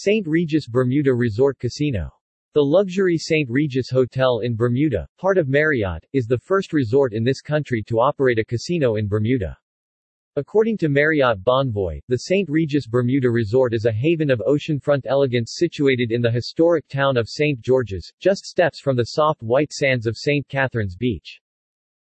St. Regis Bermuda Resort Casino. The luxury St. Regis Hotel in Bermuda, part of Marriott, is the first resort in this country to operate a casino in Bermuda. According to Marriott Bonvoy, the St. Regis Bermuda Resort is a haven of oceanfront elegance situated in the historic town of St. George's, just steps from the soft white sands of St. Catherine's Beach.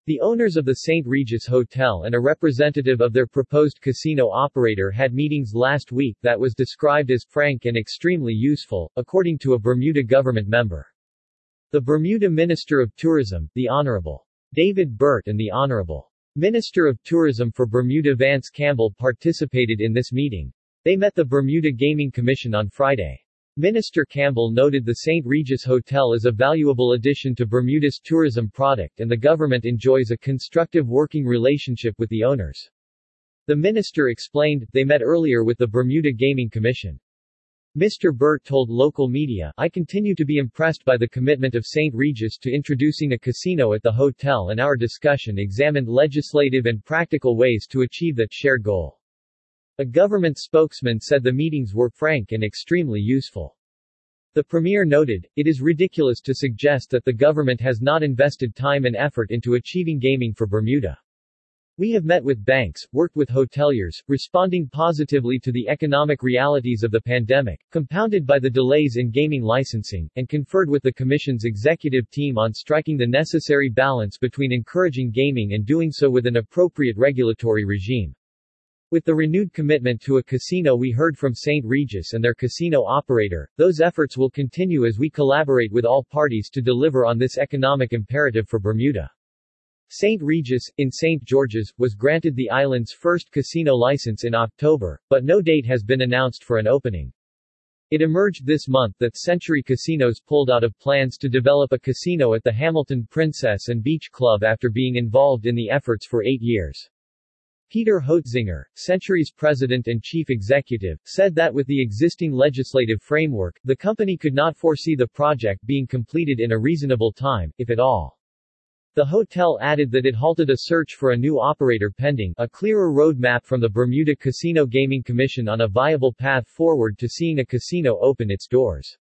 The owners of the St. Regis Hotel and a representative of their proposed casino operator had meetings last week that was described as frank and extremely useful, according to a Bermuda government member. The Bermuda Minister of Tourism, the Honorable David Burt and the Honorable Minister of Tourism for Bermuda Vance Campbell participated in this meeting. They met the Bermuda Gaming Commission on Friday. Minister Campbell noted the St. Regis Hotel is a valuable addition to Bermuda's tourism product and the government enjoys a constructive working relationship with the owners. The minister explained, they met earlier with the Bermuda Gaming Commission. Mr. Burt told local media, I continue to be impressed by the commitment of St. Regis to introducing a casino at the hotel and our discussion examined legislative and practical ways to achieve that shared goal. A government spokesman said the meetings were frank and extremely useful. The premier noted, it is ridiculous to suggest that the government has not invested time and effort into achieving gaming for Bermuda. We have met with banks, worked with hoteliers, responding positively to the economic realities of the pandemic, compounded by the delays in gaming licensing, and conferred with the Commission's executive team on striking the necessary balance between encouraging gaming and doing so with an appropriate regulatory regime. With the renewed commitment to a casino we heard from St. Regis and their casino operator, those efforts will continue as we collaborate with all parties to deliver on this economic imperative for Bermuda. St. Regis, in St. George's, was granted the island's first casino license in October, but no date has been announced for an opening. It emerged this month that Century Casinos pulled out of plans to develop a casino at the Hamilton Princess and Beach Club after being involved in the efforts for eight years. Peter Hoetzinger, Century's president and chief executive, said that with the existing legislative framework, the company could not foresee the project being completed in a reasonable time, if at all. The hotel added that it halted a search for a new operator pending a clearer roadmap from the Bermuda Casino Gaming Commission on a viable path forward to seeing a casino open its doors.